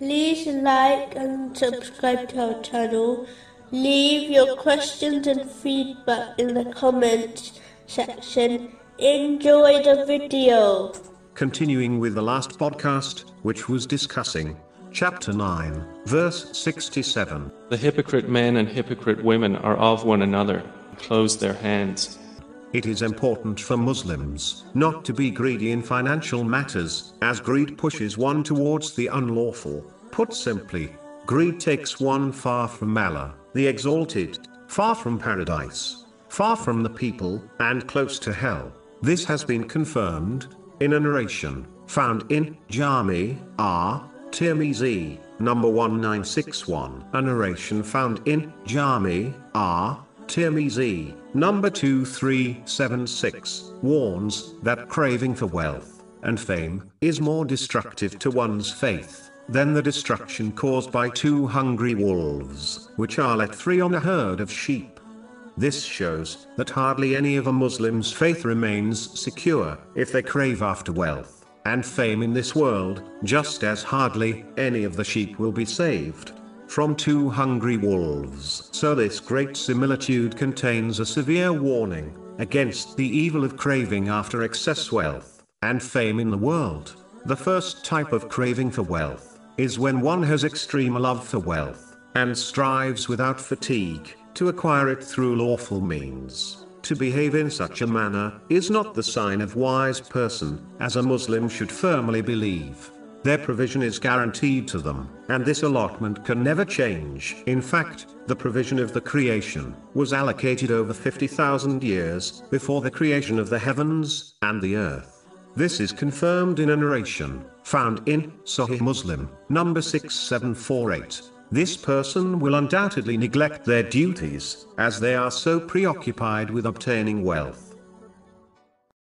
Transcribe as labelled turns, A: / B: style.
A: like and subscribe to our channel. Leave your questions and feedback in the comments section. Enjoy the video.
B: Continuing with the last podcast, which was discussing chapter 9, verse 67.
C: The hypocrite men and hypocrite women are of one another, close their hands.
B: It is important for Muslims not to be greedy in financial matters, as greed pushes one towards the unlawful. Put simply, greed takes one far from Allah, the Exalted, far from paradise, far from the people, and close to hell. This has been confirmed in a narration found in Jami R. Tirmizi, number 1961. A narration found in Jami R. Tirmizi, number 2376, warns that craving for wealth and fame is more destructive to one's faith than the destruction caused by two hungry wolves, which are let free on a herd of sheep. This shows that hardly any of a Muslim's faith remains secure if they crave after wealth and fame in this world, just as hardly any of the sheep will be saved from two hungry wolves. So this great similitude contains a severe warning against the evil of craving after excess wealth and fame in the world. The first type of craving for wealth is when one has extreme love for wealth and strives without fatigue to acquire it through lawful means. To behave in such a manner is not the sign of wise person, as a Muslim should firmly believe. Their provision is guaranteed to them, and this allotment can never change. In fact, the provision of the creation was allocated over 50,000 years before the creation of the heavens and the earth. This is confirmed in a narration found in Sahih Muslim, number 6748. This person will undoubtedly neglect their duties, as they are so preoccupied with obtaining wealth